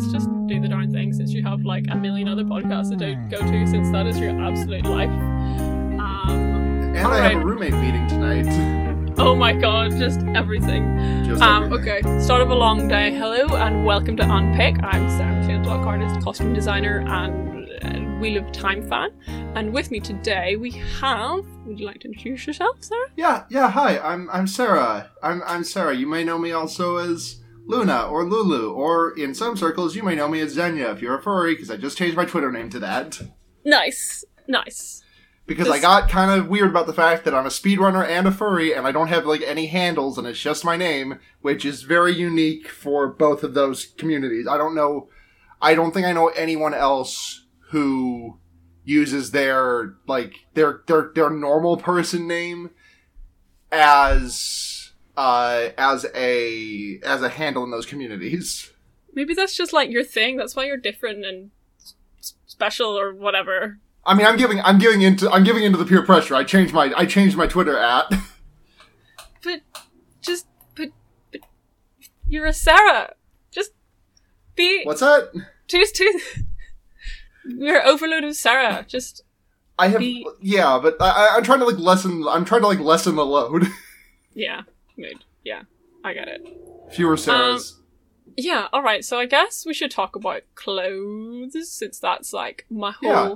let's just do the darn thing since you have like a million other podcasts to do, go to since that is your absolute life. Um, And I Alright. have a roommate meeting tonight. oh my god, just everything. Just Um, everything. okay, start of a long day. Hello and welcome to Unpick. I'm Sarah Flintlock, artist, costume designer, and uh, Wheel of Time fan. And with me today we have. Would you like to introduce yourself, Sarah? Yeah, yeah. Hi, I'm I'm Sarah. I'm I'm Sarah. You may know me also as Luna or Lulu, or in some circles you may know me as Xenia if you're a furry, because I just changed my Twitter name to that. Nice, nice. Because I got kind of weird about the fact that I'm a speedrunner and a furry, and I don't have like any handles, and it's just my name, which is very unique for both of those communities. I don't know. I don't think I know anyone else who uses their like their their their normal person name as uh as a as a handle in those communities. Maybe that's just like your thing. That's why you're different and s- special or whatever. I mean, I'm giving I'm giving into I'm giving into the peer pressure. I changed my I changed my Twitter at. But just but, but you're a Sarah. Just be What's that? just to We're overload of Sarah. Just I have Be- yeah, but I, I- I'm trying to like lessen. I'm trying to like lessen the load. yeah, good. Yeah, I get it. Fewer Sarahs. Yeah, all right. So I guess we should talk about clothes since that's like my whole Yeah.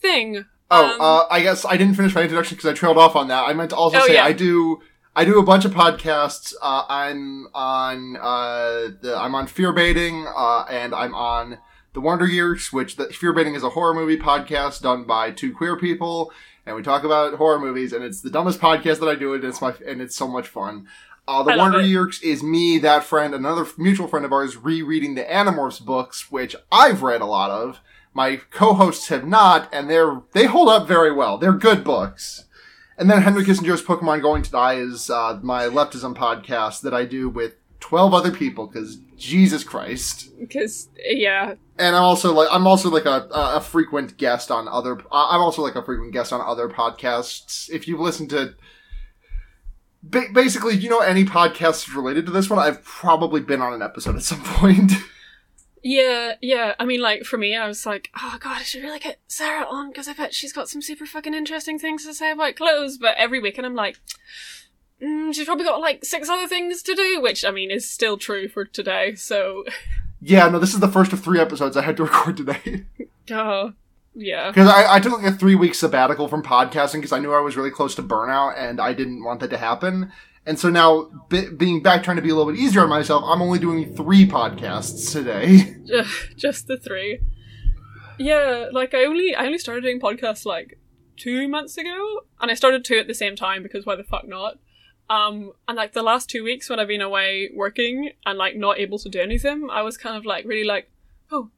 thing. oh, um, uh, I guess I didn't finish my introduction because I trailed off on that. I meant to also Oh, say yeah. I do. I do a bunch of podcasts. Uh, I'm on. Uh, the, I'm on Fear Baiting, uh, and I'm on the Wonder Years, which the Fear Baiting is a horror movie podcast done by two queer people, and we talk about horror movies. And it's the dumbest podcast that I do, and it's my and it's so much fun. Uh, the Wonder. Years is me, that friend, another mutual friend of ours, rereading the Animorphs books, which I've read a lot of. My co-hosts have not, and they're they hold up very well. They're good books. And then Henry Kissinger's Pokemon Going to Die is uh, my leftism podcast that I do with twelve other people because Jesus Christ. because yeah, And I'm also like I'm also like a a frequent guest on other. I'm also like a frequent guest on other podcasts. If you've listened to. Ba- basically, you know, any podcasts related to this one, I've probably been on an episode at some point. yeah, yeah. I mean, like for me, I was like, oh god, I should really get Sarah on because I bet she's got some super fucking interesting things to say about clothes. But every week, and I'm like. Mm, she's probably got like six other things to do, which I mean is still true for today. So, yeah, no, this is the first of three episodes I had to record today. oh, yeah. Because I, I took like a three week sabbatical from podcasting because I knew I was really close to burnout and I didn't want that to happen. And so now, be, being back trying to be a little bit easier on myself, I'm only doing three podcasts today. Just the three. Yeah, like I only I only started doing podcasts like two months ago, and I started two at the same time because why the fuck not? Um, and like the last two weeks when I've been away working and like not able to do anything, I was kind of like really like, oh,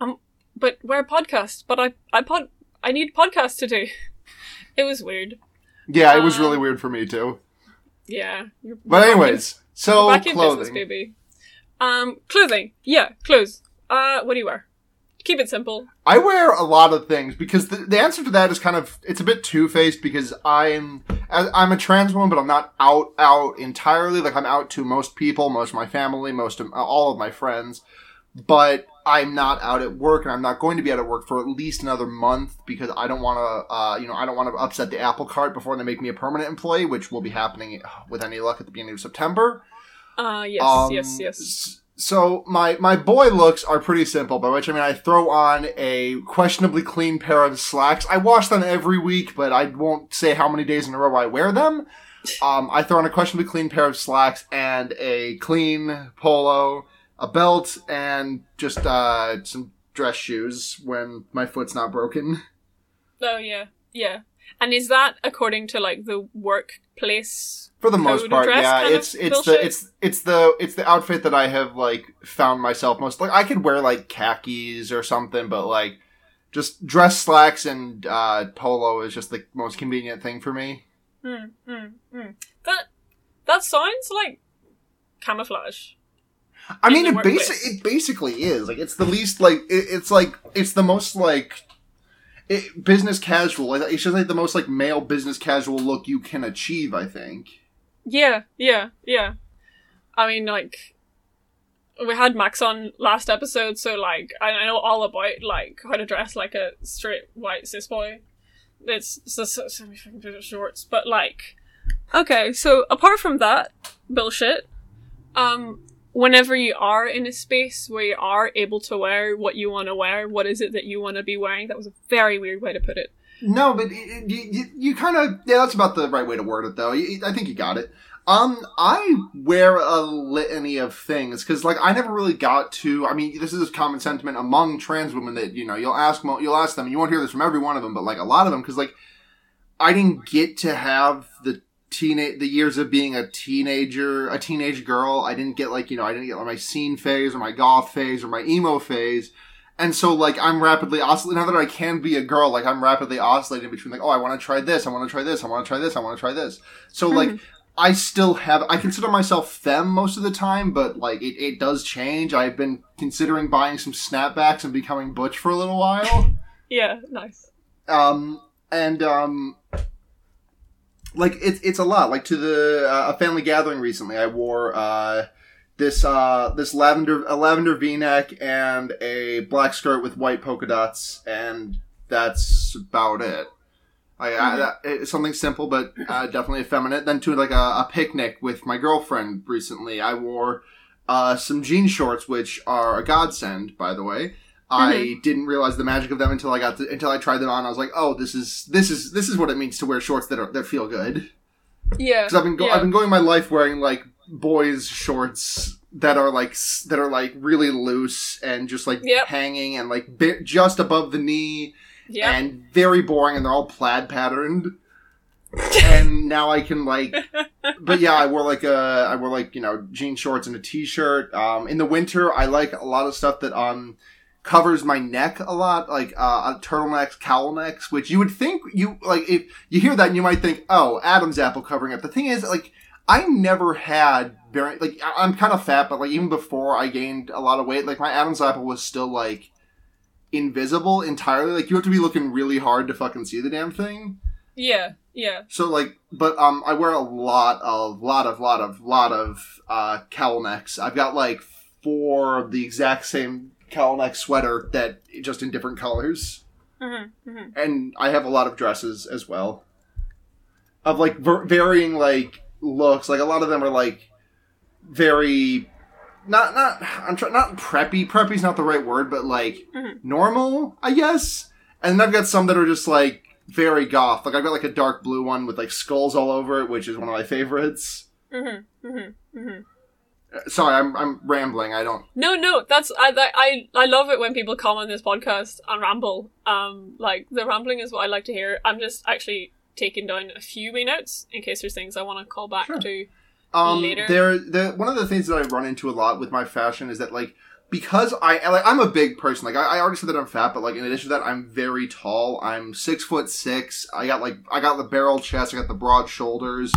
um, but we're a podcast, but I I pod I need podcasts to do. It was weird. yeah, it was Uh, really weird for me too. Yeah. you're- But anyways, so back in business, clothing. baby. Um, clothing. Yeah, clothes. Uh, what do you wear? Keep it simple. I wear a lot of things because the, the answer to that is kind of it's a bit two faced because I'm I'm a trans woman, but I'm not out out entirely. Like I'm out to most people, most of my family, most of all of my friends, but I'm not out at work, and I'm not going to be out at work for at least another month because I don't want to, uh, you know, I don't want to upset the apple cart before they make me a permanent employee, which will be happening with any luck at the beginning of September. Uh, yes, Um, yes, yes. So my my boy looks are pretty simple, by which I mean I throw on a questionably clean pair of slacks. I wash them every week, but I won't say how many days in a row I wear them. Um, I throw on a questionably clean pair of slacks and a clean polo, a belt, and just uh, some dress shoes when my foot's not broken. Oh yeah, yeah. And is that according to like the workplace? For the most part, yeah, it's it's bullshit? the it's it's the it's the outfit that I have like found myself most like I could wear like khakis or something, but like just dress slacks and uh, polo is just the most convenient thing for me. Hmm, hmm, hmm. That that sounds like camouflage. I mean, it workplace. basi- it basically is like it's the least like it, it's like it's the most like it, business casual. It's just like the most like male business casual look you can achieve. I think. Yeah, yeah, yeah. I mean, like, we had Max on last episode, so like I know all about like how to dress like a straight white cis boy. It's just semi fucking shorts, but like okay. So apart from that bullshit, um, whenever you are in a space where you are able to wear what you want to wear, what is it that you want to be wearing? That was a very weird way to put it. No, but you, you, kind of yeah, that's about the right way to word it, though. I think you got it. Um, I wear a litany of things because, like, I never really got to. I mean, this is a common sentiment among trans women that you know you'll ask you'll ask them, you won't hear this from every one of them, but like a lot of them, because like I didn't get to have the teenage the years of being a teenager, a teenage girl. I didn't get like you know I didn't get like my scene phase or my goth phase or my emo phase. And so, like, I'm rapidly oscillating. Now that I can be a girl, like, I'm rapidly oscillating between, like, oh, I want to try this, I want to try this, I want to try this, I want to try this. So, like, I still have, I consider myself femme most of the time, but, like, it, it does change. I've been considering buying some snapbacks and becoming butch for a little while. Yeah, nice. Um, and, um, like, it's, it's a lot. Like, to the, uh, a family gathering recently, I wore, uh, this uh this lavender a lavender v-neck and a black skirt with white polka dots and that's about it. I, I that, it's something simple but uh, definitely effeminate. Then to like a, a picnic with my girlfriend recently i wore uh some jean shorts which are a godsend by the way I didn't realize the magic of them until I got to, until I tried them on. I was like, "Oh, this is this is this is what it means to wear shorts that are that feel good." Yeah. Because I've been go- yeah. I've been going my life wearing like boys shorts that are like s- that are like really loose and just like Yep. hanging and like bi- just above the knee yeah. and very boring and they're all plaid patterned. and now I can like, but yeah, I wore like a I wore like you know jean shorts and a t-shirt. Um, in the winter, I like a lot of stuff that um covers my neck a lot, like uh, turtlenecks, cowl necks, which you would think you like if you hear that and you might think, oh, Adam's apple covering up. The thing is, like, I never had very like I'm kind of fat, but like even before I gained a lot of weight, like my Adam's apple was still like invisible entirely. Like you have to be looking really hard to fucking see the damn thing. yeah. Yeah. So like, but um, I wear a lot of, lot of, lot of, lot of uh cowl necks. I've got like four of the exact same cowl neck sweater that just in different colors, Mm-hmm. Mm-hmm. and I have a lot of dresses as well, of like ver- varying like looks. Like a lot of them are like very. Not not I'm trying not preppy. Preppy's not the right word, but like Mhm. normal, I guess. And then I've got some that are just like very goth. Like I've got like a dark blue one with like skulls all over it, which is one of my favorites. Mm-hmm. Mm-hmm. Sorry, I'm I'm rambling. I don't. No, no, that's I, I I love it when people come on this podcast and ramble. Um, like the rambling is what I like to hear. I'm just actually taking down a few wee notes in case there's things I want to call back Sure. to. Um, Later. there, the one of the things that I run into a lot with my fashion is that like because I like I'm a big person. Like I, I already said that I'm fat, but like in addition to that, I'm very tall. I'm six foot six. I got like I got the barrel chest. I got the broad shoulders.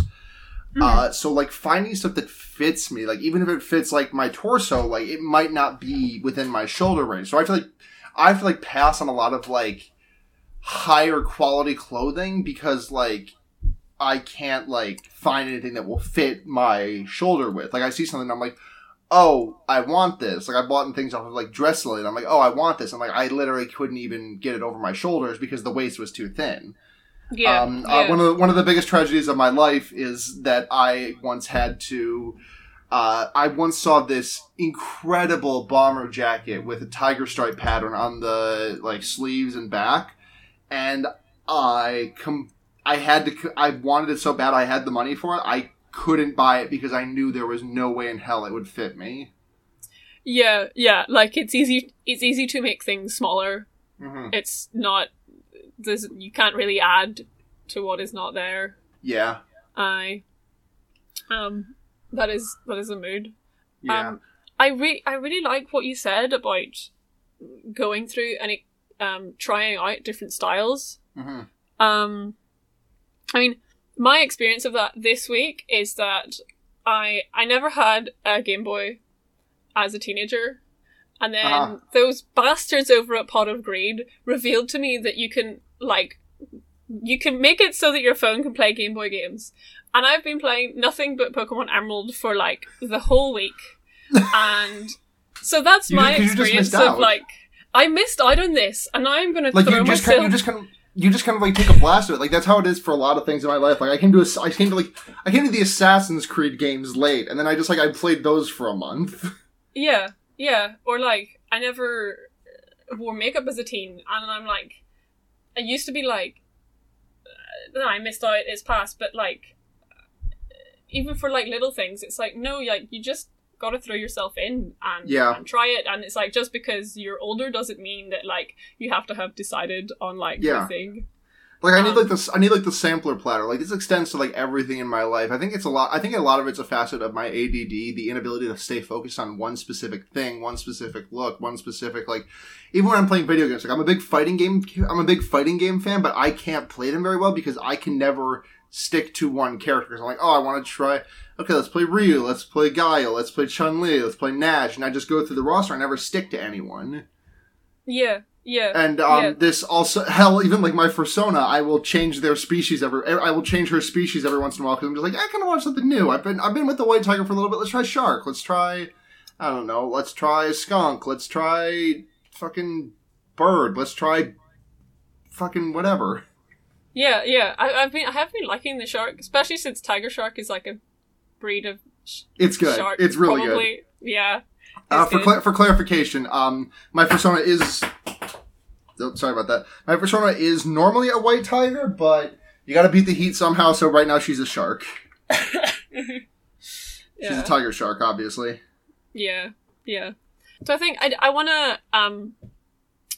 Uh, so like finding stuff that fits me, like even if it fits like my torso, like it might not be within my shoulder range. So I feel like I have to like pass on a lot of like higher quality clothing because like I can't like find anything that will fit my shoulder width. Like I see something, I'm like, oh, I want this. Like I bought things off of like Dressel, and I'm like, oh, I want this. And like I literally couldn't even get it over my shoulders because the waist was too thin. Yeah, Um, yeah. uh, one of the, one of the biggest tragedies of my life is that I once had to. Uh, I once saw this incredible bomber jacket with a tiger stripe pattern on the like sleeves and back, and I com- I had to. I wanted it so bad. I had the money for it. I couldn't buy it because I knew there was no way in hell it would fit me. yeah, yeah. Like it's easy. It's easy to make things smaller. hmm It's not. There's you can't really add to what is not there. Yeah, I. Um, that is that is a mood. yeah. Um, I re- I really like what you said about going through and um trying out different styles. hmm Um, I mean, my experience of that this week is that I I never had a Game Boy as a teenager, and then Uh-huh. those bastards over at Pot of Greed revealed to me that you can like you can make it so that your phone can play Game Boy games, and I've been playing nothing but Pokemon Emerald for like the whole week, and So that's You my experience of out. like I missed out on this, and I'm gonna like throw you just myself. kind you just kind of you just kind of like take a blast of it. Like that's how it is for a lot of things in my life. Like I came to a, I came to like I came to the Assassin's Creed games late, and then I just like I played those for a month. Yeah, yeah. Or like, I never wore makeup as a teen, and I'm like, I used to be like, uh, no, I missed out, it's past, but like, even for like little things, it's like, no, like, you just gotta throw yourself in and, Yeah. and try it, and it's like, just because you're older doesn't mean that like, you have to have decided on like, Yeah. your thing. Like I need Um, like this. I need like the sampler platter. Like this extends to like everything in my life. I think it's a lot. I think a lot of it's a facet of my ADD, the inability to stay focused on one specific thing, one specific look, one specific like. Even when I'm playing video games, like I'm a big fighting game. I'm a big fighting game fan, but I can't play them very well because I can never stick to one character. 'Cause I'm like, oh, I want to try. Okay, let's play Ryu. Let's play Guile. Let's play Chun Li. Let's play Nash. And I just go through the roster. I never stick to anyone. Yeah, yeah. And um, Yeah. this also hell, even like my persona, I will change their species every. I will change her species every once in a while because I'm just like I kind of want something new. I've been I've been with the white tiger for a little bit. Let's try shark. Let's try, I don't know. Let's try skunk. Let's try fucking bird. Let's try fucking whatever. Yeah, yeah. I, I've been, I have been liking the shark, especially since tiger shark is like a breed of sh- It's good. shark. it's really good. Yeah. Uh, for cla- for clarification, um, my persona is. Oh, sorry about that. My persona is normally a white tiger, but you got to beat the heat somehow. So right now she's a shark. She's a tiger shark, obviously. yeah. Yeah. So I think I, I want to um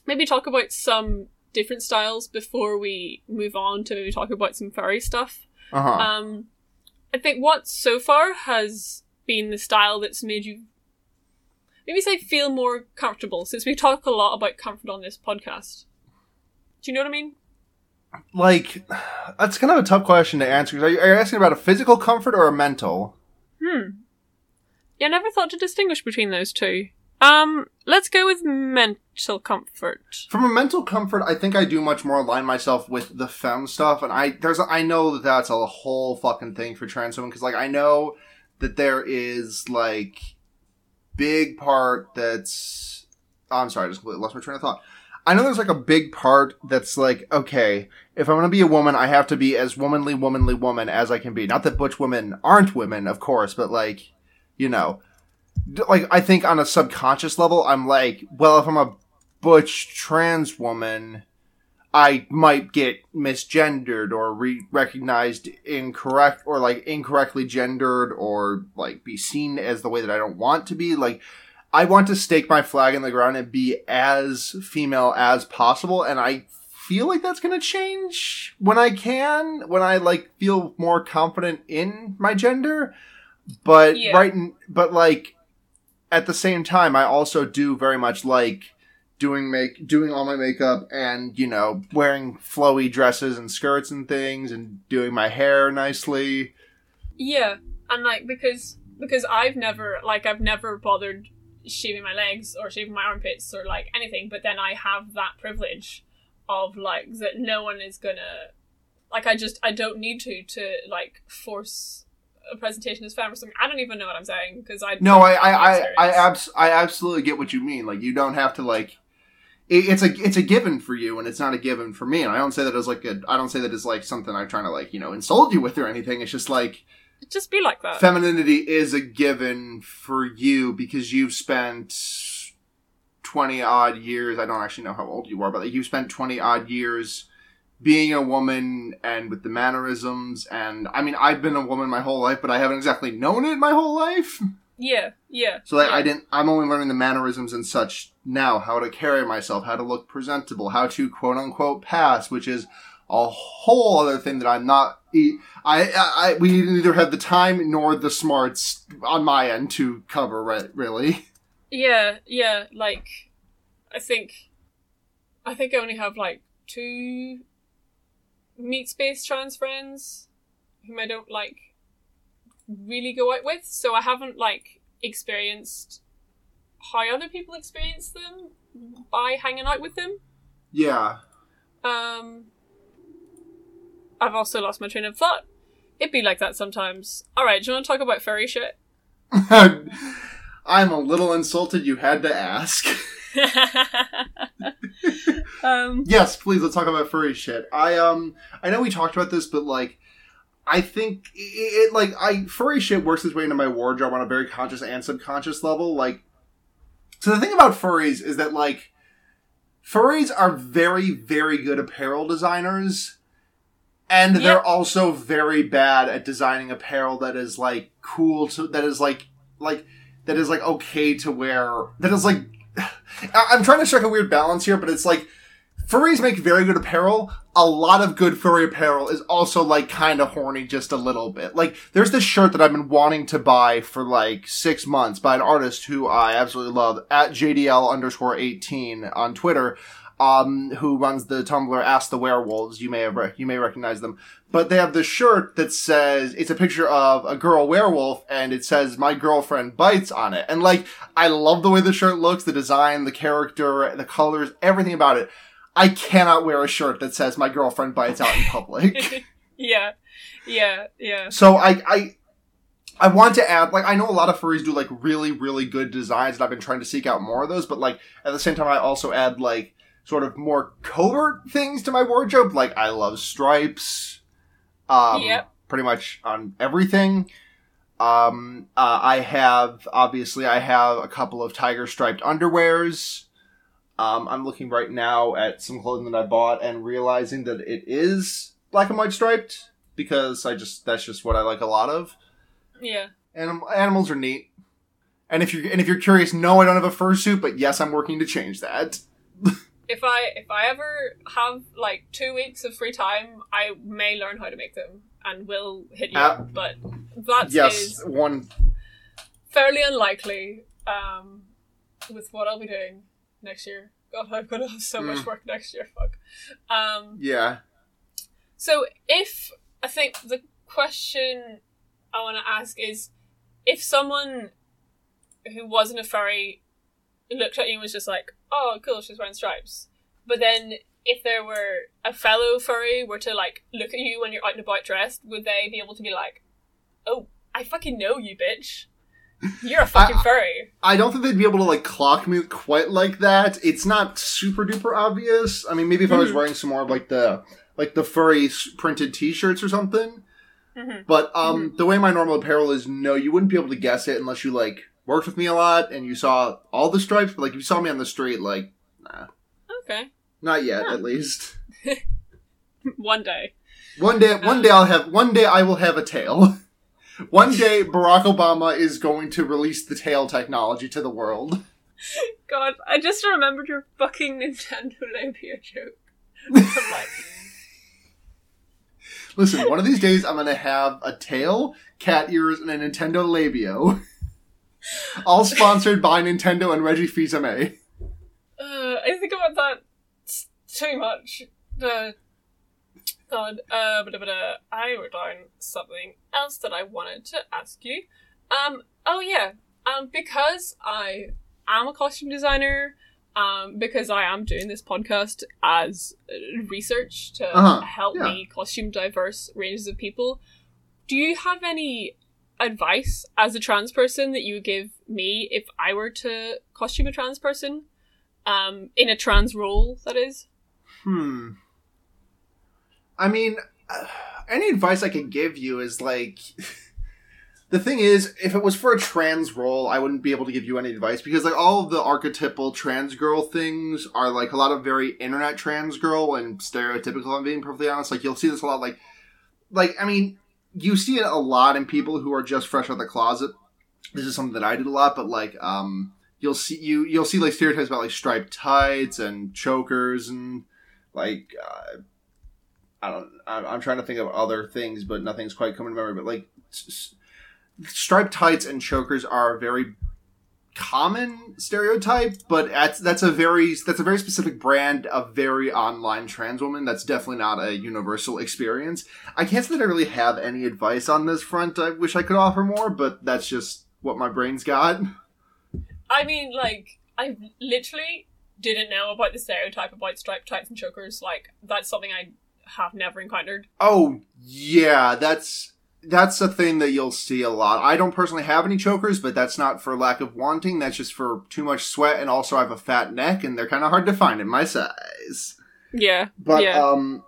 maybe talk about some different styles before we move on to maybe talk about some furry stuff. Uh huh. Um, I think what so far has been the style that's made you maybe say feel more comfortable, since we talk a lot about comfort on this podcast. Do you know what I mean? like, that's kind of a tough question to answer. Are you, are you asking about a physical comfort or a mental? Hmm. Yeah, I never thought to distinguish between those two. Um, let's go with mental comfort. From a mental comfort, I think I do much more align myself with the femme stuff, and I there's I know that that's a whole fucking thing for trans women because like I know that there is like big part that's oh, I'm sorry, I just completely lost my train of thought. I know there's like a big part that's like okay, if I'm gonna be a woman, I have to be as womanly, womanly woman as I can be. Not that butch women aren't women, of course, but like you know, like I think on a subconscious level, I'm like, well, if I'm a butch trans woman, I might get misgendered or re- recognized incorrect or like incorrectly gendered or like be seen as the way that I don't want to be. Like, I want to stake my flag in the ground and be as female as possible, and I feel like that's gonna change when I can, when I like feel more confident in my gender. But Yeah. right, but like at the same time, I also do very much like doing make doing all my makeup and you know wearing flowy dresses and skirts and things and doing my hair nicely. Yeah, and like because because I've never like I've never bothered shaving my legs or shaving my armpits or like anything, but then I have that privilege of like that no one is gonna like I just I don't need to to like force a presentation as femme or something. I don't even know what I'm saying because I No, I I I, I, abs- I absolutely get what you mean. Like you don't have to like. It, it's a it's a given for you, and it's not a given for me. And I don't say that as like a I don't say that as like something I'm trying to like you know insult you with or anything. It's just like just be like that. femininity is a given for you because you've spent 20 odd years i don't actually know how old you are but like you've spent 20 odd years being a woman and with the mannerisms and i mean i've been a woman my whole life but i haven't exactly known it my whole life yeah, yeah. so like yeah. i didn't i'm only learning the mannerisms and such now how to carry myself how to look presentable how to quote unquote pass which is a whole other thing that i'm not I, I, we neither have the time nor the smarts on my end to cover right really Yeah, yeah, like I think I think I only have like two meat space trans friends whom I don't like really go out with, so I haven't like experienced how other people experience them by hanging out with them. yeah Um I've also lost my train of thought. It'd be like that sometimes. Alright, do you want to talk about furry shit? I'm a little insulted you had to ask. um, yes, please let's talk about furry shit. I um I know we talked about this, but like I think it, it like I furry shit works its way into my wardrobe on a very conscious and subconscious level. Like, so the thing about furries is that like furries are very very good apparel designers, and they're also very bad at designing apparel that is like cool to that is like like that is like okay to wear that is like I'm trying to strike a weird balance here, but it's like furries make very good apparel. A lot of good furry apparel is also like kind of horny just a little bit. Like there's this shirt that I've been wanting to buy for like six months by an artist who I absolutely love at JDL underscore 18 on Twitter. Um, who runs the Tumblr Ask the Werewolves? You may have rec- you may recognize them, but they have this shirt that says it's a picture of a girl werewolf, and it says "My girlfriend bites" on it. And like, I love the way the shirt looks, the design, the character, the colors, everything about it. I cannot wear a shirt that says my girlfriend bites out in public. yeah, yeah, yeah. so I, I, I want to add, like, I know a lot of furries do like really, really good designs, and I've been trying to seek out more of those. But like at the same time, I also add like sort of more covert things to my wardrobe. Like I love stripes. Um, Yep. pretty much on everything. Um, uh, I have obviously I have a couple of tiger striped underwears. Um, I'm looking right now at some clothing that I bought and realizing that it is black and white striped because I just that's just what I like a lot of. Yeah. Anim- animals are neat. And if you're and if you're curious, no, I don't have a fursuit, but yes, I'm working to change that. If I if I ever have like two weeks of free time, I may learn how to make them and will hit you. Uh, up. But that is yes, one. fairly unlikely. Um, with what I'll be doing next year. God, I'm gonna have so much Mm. work next year. Fuck. Um, Yeah. So if I think the question I want to ask is if someone who wasn't a furry looked at you and was just like, "Oh, cool, she's wearing stripes," but then if there were a fellow furry were to like look at you when you're out and about dressed, would they be able to be like, "Oh, I fucking know you, bitch. You're a fucking I- furry." I don't think they'd be able to like clock me quite like that. It's not super duper obvious. I mean, maybe if I was Mhm. wearing some more of like the like the furry printed T-shirts or something. hmm But um, the way my normal apparel is, no, you wouldn't be able to guess it unless you like worked with me a lot and you saw all the stripes. But like if you saw me on the street, like nah, Okay. not yet, Huh. at least. One day. One day, one day I'll have. One day I will have a tail. One day Barack Obama is going to release the tail technology to the world. God, I just remembered your fucking Nintendo labia joke. Like, Listen, one of these days I'm gonna have a tail, cat ears, and a Nintendo Labio. All sponsored by Nintendo and Reggie Fils-Aimé. Uh, I think about that too much. Uh, God, uh, but, but, uh, I wrote down something else that I wanted to ask you. Um, oh yeah, um, because I am a costume designer, um, because I am doing this podcast as research to Uh-huh, help yeah. me costume diverse ranges of people. Do you have any advice as a trans person that you would give me if I were to costume a trans person? Um, in a trans role, that is. Hmm. I mean, uh, any advice I can give you is like. The thing is, if it was for a trans role, I wouldn't be able to give you any advice because, like, all of the archetypal trans girl things are like a lot of very internet trans girl and stereotypical. I'm being perfectly honest. Like, you'll see this a lot. Like, like I mean, you see it a lot in people who are just fresh out of the closet. This is something that I did a lot, but like, um, you'll see you you'll see like stereotypes about like striped tights and chokers and like uh, I don't I'm, trying to think of other things, but nothing's quite coming to memory. But like striped tights and chokers are a very common stereotype, but that's that's a very that's a very specific brand of very online trans woman. That's definitely not a universal experience. I can't say that I really have any advice on this front. I wish I could offer more, but that's just what my brain's got. I mean, like, I literally didn't know about the stereotype about striped tights and chokers. Like, that's something I have never encountered. Oh yeah, that's that's a thing that you'll see a lot. I don't personally have any chokers, but that's not for lack of wanting. That's just for too much sweat, and also I have a fat neck, and they're kind of hard to find in my size. Yeah. But yeah. um,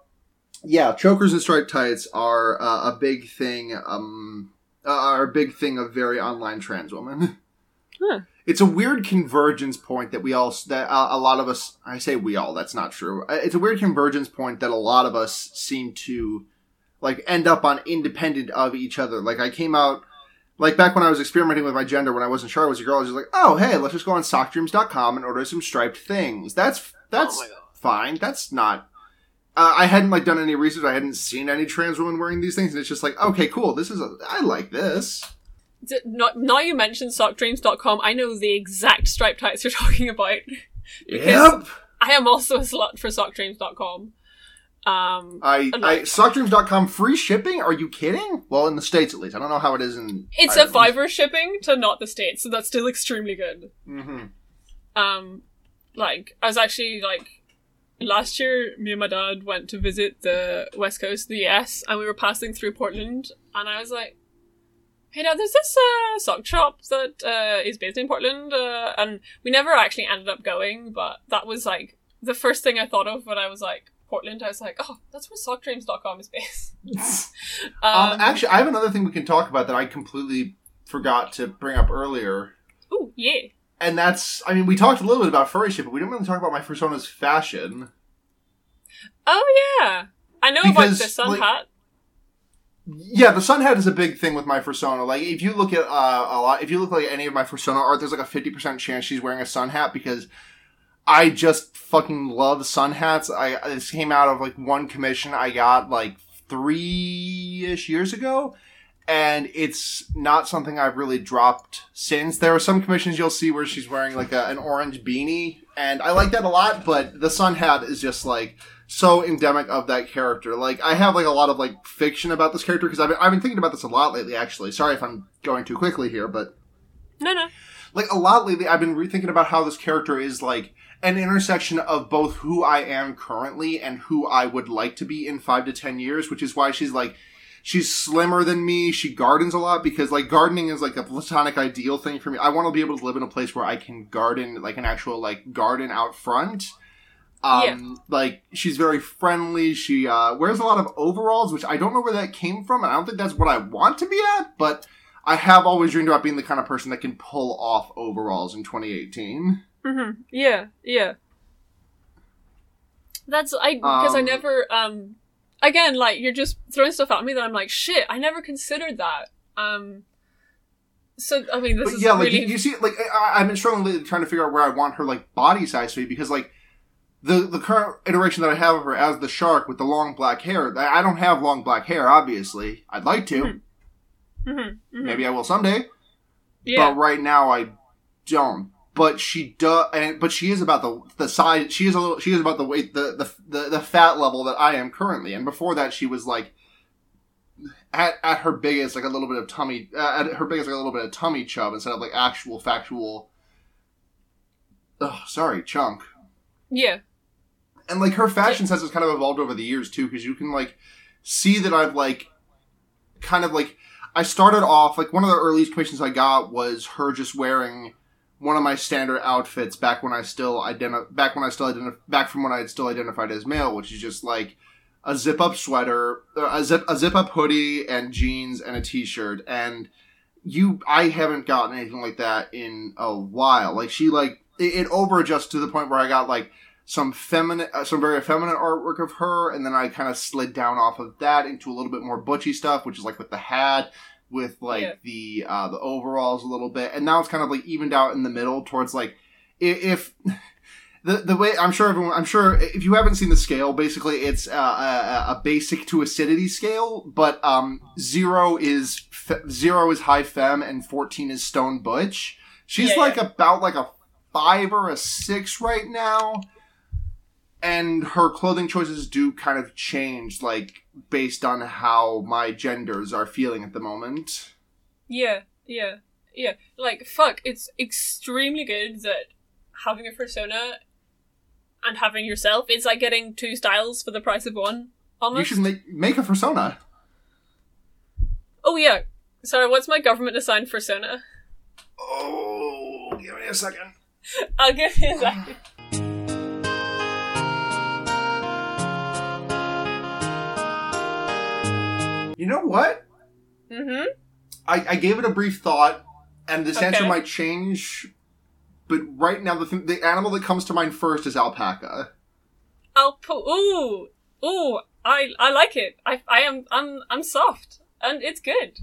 yeah, chokers and striped tights are uh, a big thing. Um, uh, are a big thing of very online trans women. Huh. It's a weird convergence point that we all that a lot of us. I say we all. That's not true. Uh, It's a weird convergence point that a lot of us seem to like end up on independent of each other. Like I came out. Like back when I was experimenting with my gender, when I wasn't sure I was a girl, I was just like, "Oh, hey, let's just go on sockdreams.com and order some striped things." That's that's Oh fine. That's not. Uh, I hadn't like done any research. I hadn't seen any trans women wearing these things, and it's just like, okay, cool. This is a. I like this. Not, now you mentioned sockdreams.com, I know the exact striped tights you're talking about. Yep. I am also a slut for sockdreams.com. Um, I, I sockdreams.com free shipping? Are you kidding? Well, in the states at least. I don't know how it is in. it's a fiver shipping to not the States, so that's still extremely good. hmm Um, like, I was actually, like, last year, me and my dad went to visit the west coast of the US, and we were passing through Portland, and I was like, hey dad, there's this uh, sock shop that uh, is based in Portland, uh, and we never actually ended up going, but that was, like, the first thing I thought of when I was like, Portland, I was like, oh, that's where sockdreams.com is based. Um, um, actually, I have another thing we can talk about that I completely forgot to bring up earlier. Oh yeah. And that's, I mean, we talked a little bit about furry shit, but we didn't really talk about my persona's fashion. Oh, yeah. I know about the sun like- hat. Yeah, the sun hat is a big thing with my persona. Like, if you look at uh, a lot, if you look like any of my persona art, there's like a fifty percent chance she's wearing a sun hat because I just fucking love sun hats. I this came out of like one commission I got like three ish years ago, and it's not something I've really dropped since. There are some commissions you'll see where she's wearing like a, an orange beanie, and I like that a lot. But the sun hat is just like so endemic of that character. Like I have like a lot of like fiction about this character because I've been, I've been thinking about this a lot lately. Actually, sorry if I'm going too quickly here, but No, no. like a lot lately, I've been rethinking about how this character is like an intersection of both who I am currently and who I would like to be in five to ten years, which is why she's like. She's slimmer than me. She gardens a lot because like gardening is like a platonic ideal thing for me. I want to be able to live in a place where I can garden, like an actual like garden out front. Um, like she's very friendly. She uh, wears a lot of overalls, which I don't know where that came from, and I don't think that's what I want to be at. But I have always dreamed about being the kind of person that can pull off overalls in 2018. hmm Yeah, yeah. That's I because I Um, never um again like you're just throwing stuff at me that I'm like shit I never considered that um so I mean this But is yeah, like you, you see, like I, I've been struggling lately trying to figure out where I want her like body size to be because like the the current iteration that I have of her as the shark with the long black hair, I don't have long black hair. Obviously, I'd like to. Mhm. Mhm, mhm. Maybe I will someday. yeah but right now I don't. But she does, and but she is about the the size. She is a little. She is about the weight, the the the, the fat level that I am currently. And before that, she was like at at her biggest, like a little bit of tummy. Uh, at her biggest, like a little bit of tummy chub instead of like actual factual. Oh, sorry, chunk. yeah And like her fashion sense has kind of evolved over the years too, because you can like see that I've like kind of like I started off like one of the earliest commissions I got was her just wearing one of my standard outfits back when I still identi- back when I still identi- back from when I had still identified as male, which is just like a zip up sweater, uh, a zip a zip up hoodie and jeans and a t shirt and you I haven't gotten anything like that in a while. Like she like it, it over adjusts to the point where I got like some feminine, uh, some very feminine artwork of her, and then I kind of slid down off of that into a little bit more butchy stuff, which is like with the hat, with like Yeah. the uh, the overalls a little bit, and now it's kind of like evened out in the middle towards like if. The, the way I'm sure everyone I'm sure if you haven't seen the scale basically it's uh, a, a basic to acidity scale but um zero is fe- zero is high fem and 14 is stone butch she's Yeah, like about like a five or a six right now and her clothing choices do kind of change like based on how my genders are feeling at the moment yeah yeah yeah like fuck it's extremely good that having a persona and having yourself it's like getting two styles for the price of one almost you should make make a persona Oh yeah. Sorry, what's my government assigned persona? Oh, give me a second. I'll give you a second. You know what? Mm-hmm. I, I gave it a brief thought, and this answer might change. But right now, the th- the animal that comes to mind first is alpaca. I'll. Ooh, ooh. I I like it. I I am I'm I'm soft and it's good.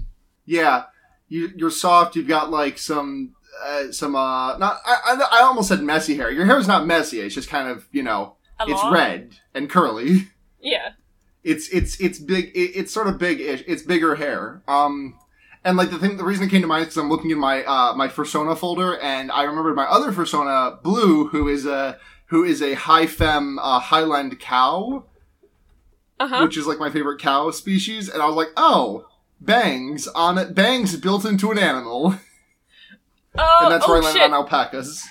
Yeah, you you're soft. You've got like some uh, some uh not I, I I almost said messy hair. Your hair is not messy. It's just kind of you know A it's red and curly. Yeah. It's it's it's big. It, it's sort of big-ish. It's bigger hair. Um, and like the thing, the reason it came to mind is because I'm looking in my uh my persona folder, and I remembered my other persona, Blue, who is a who is a high femme uh, Highland cow, Uh huh. which is like my favorite cow species, and I was like, oh, bangs on it. Bangs built into an animal, Oh, and that's oh where I landed shit! on alpacas.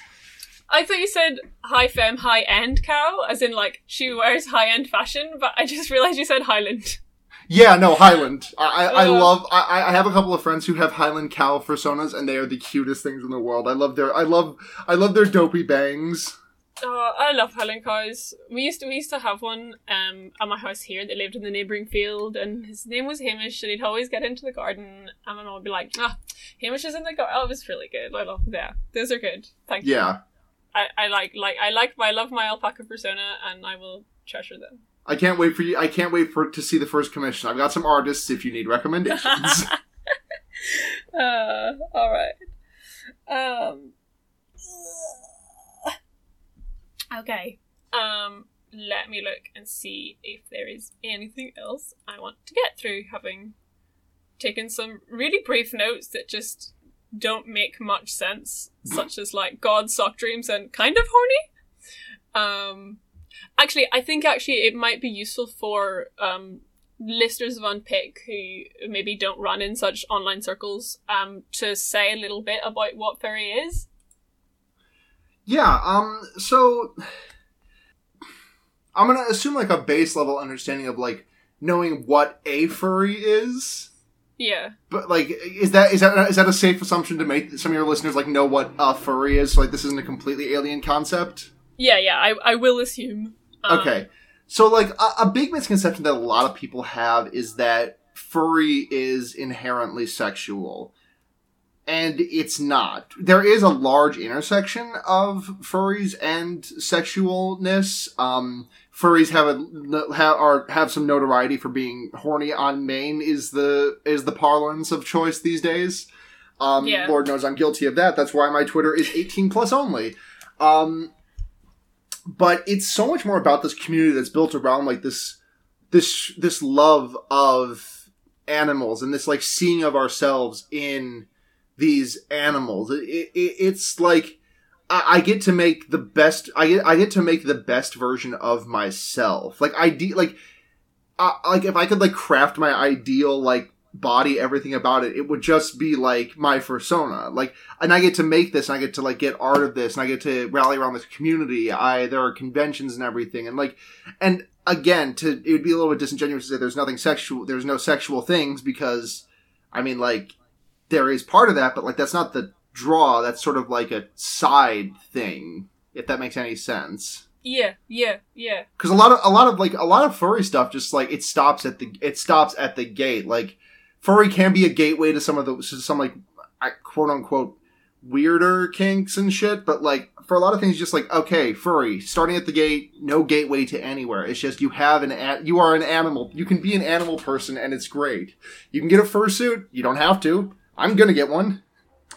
I thought you said high femme, high end cow, as in like she wears high end fashion, but I just realized you said Highland. Yeah, no, Highland. I, I, I Uh. love. I, I have a couple of friends who have Highland cow personas, and they are the cutest things in the world. I love their. I love. I love their dopey bangs. Oh, I love Highland cows. We used to we used to have one um at my house here that lived in the neighbouring field, and his name was Hamish, and he'd always get into the garden, and my mom would be like, "Ah, Hamish is in the garden." Oh, it was really good. I love yeah, those are good. Thank you. Yeah, I, I like like I like I love my alpaca persona, and I will treasure them. I can't wait for you. I can't wait for to see the first commission. I've got some artists if you need recommendations. uh, all right. Um. Okay. Um. Let me look and see if there is anything else I want to get through, having taken some really brief notes that just don't make much sense, such as like God, sock dreams, and kind of horny. Um. Actually, I think actually it might be useful for um listeners of Unpick who maybe don't run in such online circles um to say a little bit about what furry is. yeah. Um. So I'm gonna assume like a base level understanding of like knowing what a furry is. Yeah. But like, is that is that is that a safe assumption to make some of your listeners like know what a furry is? So like, this isn't a completely alien concept. Yeah, yeah, I, I will assume. Um, Okay. So, like, a, a big misconception that a lot of people have is that furry is inherently sexual. And it's not. There is a large intersection of furries and sexualness. Um, furries have a have, are, have some notoriety for being horny on main is the is the parlance of choice these days. Um, Yeah. Lord knows I'm guilty of that. That's why my Twitter is 18 plus only. Um, but it's so much more about this community that's built around like this this this love of animals and this like seeing of ourselves in these animals. It, it, it's like I, I get to make the best I get I get to make the best version of myself. Like ide- like uh, like if I could like craft my ideal like body everything about it it would just be like my persona. Like and I get to make this and I get to like get art of this and I get to rally around this community. I there are conventions and everything and like and again to it would be a little bit disingenuous to say there's nothing sexual there's no sexual things because I mean like there is part of that but like that's not the draw. That's sort of like a side thing if that makes any sense. Yeah, yeah, yeah. because a lot of a lot of like a lot of furry stuff just like it stops at the it stops at the gate. Like furry can be a gateway to some of the some like quote unquote weirder kinks and shit but like for a lot of things just like okay furry starting at the gate no gateway to anywhere. It's just you have an a- you are an animal you can be an animal person and it's great. You can get a fursuit you don't have to i'm gonna get one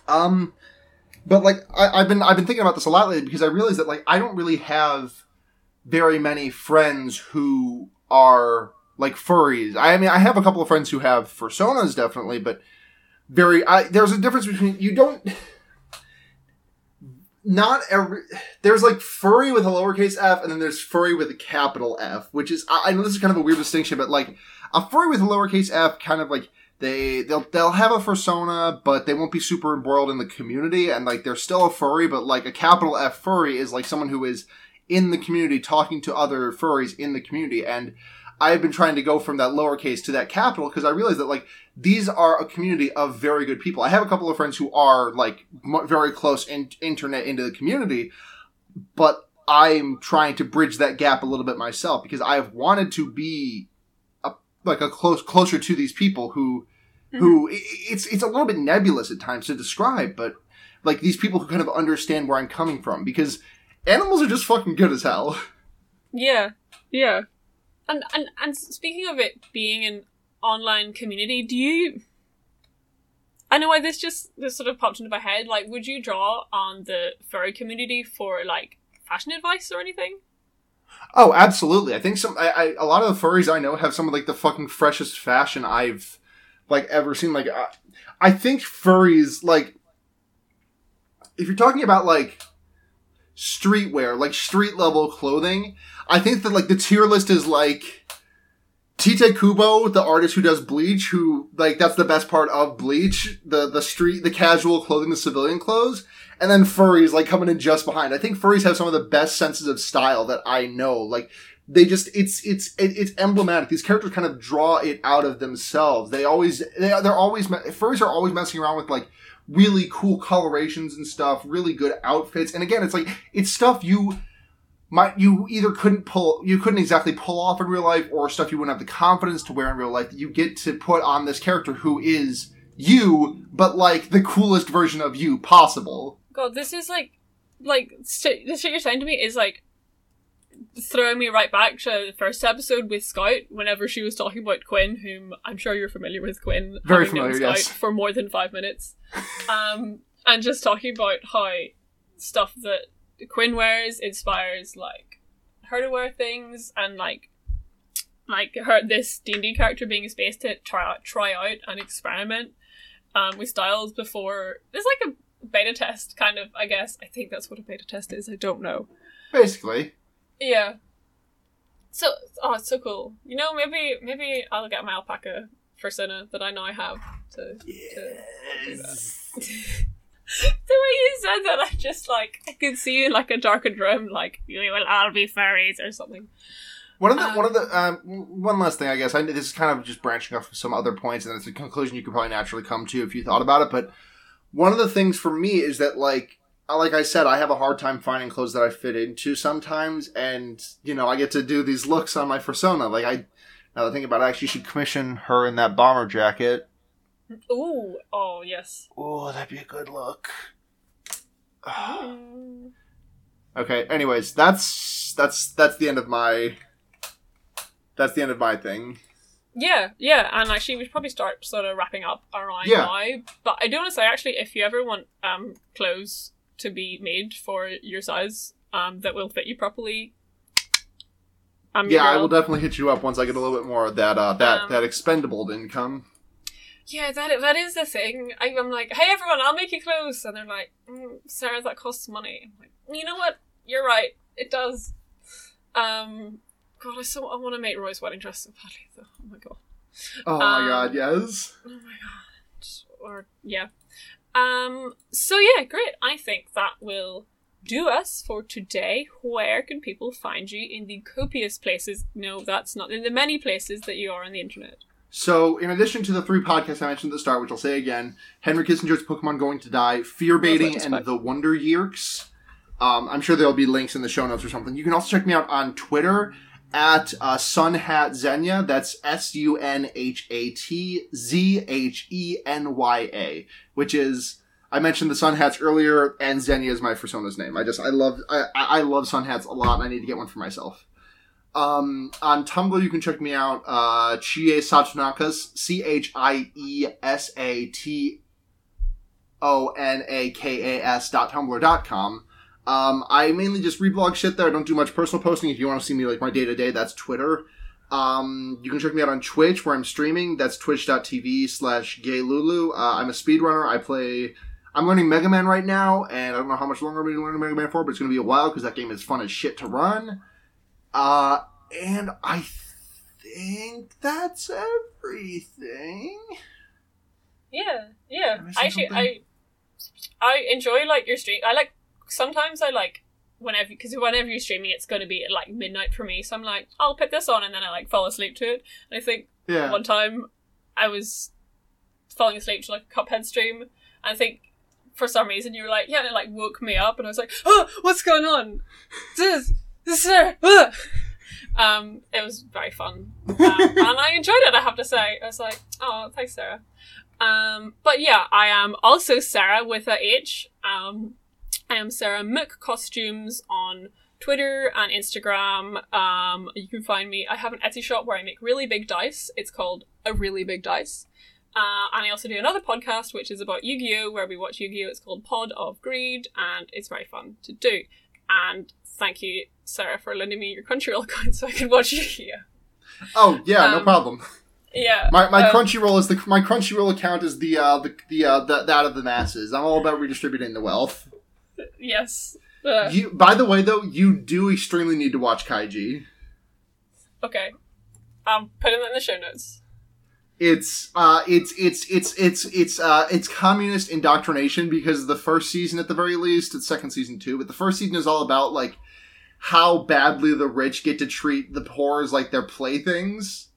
um but like I, I've been I've been thinking about this a lot lately because I realize that like I don't really have very many friends who are like furries. I mean I have a couple of friends who have personas definitely, but very I, there's a difference between you don't not every there's like furry with a lowercase f and then there's furry with a capital F, which is I, I know this is kind of a weird distinction, but like a furry with a lowercase f kind of like they they'll they'll have a persona, but they won't be super embroiled in the community, and like they're still a furry, but like a capital F furry is like someone who is in the community talking to other furries in the community, and I've been trying to go from that lowercase to that capital because I realize that like these are a community of very good people. I have a couple of friends who are like m- very close in- internet into the community, but I'm trying to bridge that gap a little bit myself because I've wanted to be like a close closer to these people who mm-hmm. who it's it's a little bit nebulous at times to describe, but like these people who kind of understand where I'm coming from because animals are just fucking good as hell. Yeah, yeah. And and and speaking of it being an online community, do you? I know why this just this sort of popped into my head. Like, would you draw on the furry community for like fashion advice or anything? Oh, absolutely. I think some I, I a lot of the furries I know have some of like the fucking freshest fashion I've like ever seen. Like I, I think furries like if you're talking about like streetwear, like street level clothing, I think that like the tier list is like Tite Kubo, the artist who does Bleach, who like that's the best part of Bleach, the the street, the casual clothing, the civilian clothes, and then furries like coming in just behind. I think furries have some of the best senses of style that I know. Like they just it's it's it, it's emblematic. These characters kind of draw it out of themselves. They always they, they're always furries are always messing around with like really cool colorations and stuff, really good outfits. And again, it's like it's stuff you might you either couldn't pull you couldn't exactly pull off in real life or stuff you wouldn't have the confidence to wear in real life that you get to put on this character who is you but like the coolest version of you possible God, this is like, like st- the shit you're saying to me is like throwing me right back to the first episode with Scout. Whenever she was talking about Quinn, whom I'm sure you're familiar with, Quinn, Very familiar, Scout yes. for more than five minutes, um, and just talking about how stuff that Quinn wears inspires like her to wear things, and like like her this D and D character being a space to try out, try out and experiment um, with styles before. There's like a beta test, kind of. I guess I think that's what a beta test is. I don't know. basically Yeah. So oh, it's so cool. You know, maybe maybe I'll get my alpaca persona that I now have to. yes. the way you said that, I just like I could see you in like a darkened room, like you will all be furries or something. one of the Um, one of the um, one last thing i guess I, this is kind of just branching off of some other points and it's a conclusion you could probably naturally come to if you thought about it but one of the things for me is that like like I said, I have a hard time finding clothes that I fit into sometimes, and you know, I get to do these looks on my persona. Like I, now that I think about it, I actually should commission her in that bomber jacket. Ooh, oh yes. Oh, that'd be a good look. Mm. okay. Anyways, that's that's that's the end of my. That's the end of my thing. Yeah, yeah, and actually we should probably start sort of wrapping up around Yeah. now. But I do want to say actually, if you ever want um clothes to be made for your size um that will fit you properly, I'm Yeah, I will definitely hit you up once I get a little bit more of that uh, that Um, that expendable income. Yeah, that that is the thing. I, I'm like, hey everyone, I'll make you clothes, and they're like, mm, Sarah, that costs money. I'm like, you know what? You're right. It does. Um, God, I so I want to make Roy's wedding dress so badly, though. Oh my god. Oh my um, god, yes. Oh my god. Or yeah. Um. So yeah, great. I think that will do us for today. Where can people find you in the copious places? No, that's not in the many places that you are on the internet. So, in addition to the three podcasts I mentioned at the start, which I'll say again, Henry Kissinger's Pokemon Going to Die, Fear Baiting, and The Wonder Years. Um, I'm sure there'll be links in the show notes or something. You can also check me out on Twitter at uh, Sunhat Zhenya. That's S U N H A T Z H E N Y A, which is I mentioned the Sun Hats earlier, and Zhenya is my persona's name. I just I love I, I love Sun Hats a lot, and I need to get one for myself. Um, on Tumblr, you can check me out, uh, Chie Satonakas, C H I E S A T O N A K A S dot tumblr dot com. Um, I mainly just reblog shit there. I don't do much personal posting. If you want to see me like my day to day, that's Twitter. Um, you can check me out on Twitch where I'm streaming. That's twitch.tv slash gaylulu. Uh, I'm a speedrunner. I play, I'm learning Mega Man right now, and I don't know how much longer I'm going to learn Mega Man for, but it's going to be a while because that game is fun as shit to run. Uh, and I think that's everything. Yeah, yeah. I Actually. I I enjoy like your stream. I like sometimes I like whenever because whenever you're streaming, it's going to be at like midnight for me. So I'm like, I'll put this on, and then I like fall asleep to it. And I think Yeah. one time I was falling asleep to like a Cuphead stream. And I think for some reason you were like, yeah, and it like woke me up, and I was like, oh, what's going on? This, this. Ugh. Um, it was very fun, um, and I enjoyed it. I have to say, I was like, oh, thanks, Sarah. Um, but yeah, I am also Sarah with a H. Um, I am Sarah Mook Costumes on Twitter and Instagram. Um, you can find me. I have an Etsy shop where I make really big dice. It's called A Really Big Dice. Uh, and I also do another podcast which is about Yu Gi Oh! where we watch Yu Gi Oh! It's called Pod of Greed, and it's very fun to do. And thank you, Sarah, for lending me your Crunchyroll account so I can watch Yu Gi Oh! Oh yeah, no Um, problem. Yeah. My my um, Crunchyroll is the my Crunchyroll account is the uh the the uh the, that of the masses. I'm all about redistributing the wealth. Yes. Uh, You by the way though, you do extremely need to watch Kaiji. okay. Um, put them in the show notes. It's uh it's it's it's it's it's uh it's communist indoctrination because the first season at the very least, it's second season too, but the first season is all about like how badly the rich get to treat the poor as like their playthings.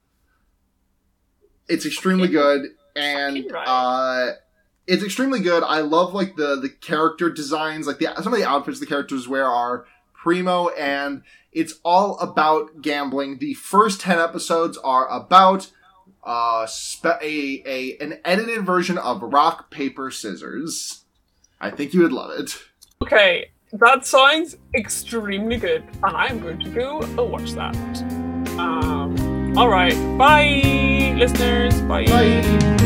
It's extremely good and right. uh it's extremely good. I love like the the character designs, like the some of the outfits the characters wear are primo and it's all about gambling. The first 10 episodes are about uh spe- a, a an edited version of rock paper scissors. I think you would love it. Okay, that sounds extremely good, and I'm going to go and watch that. Um, all right, bye, listeners. Bye. Bye.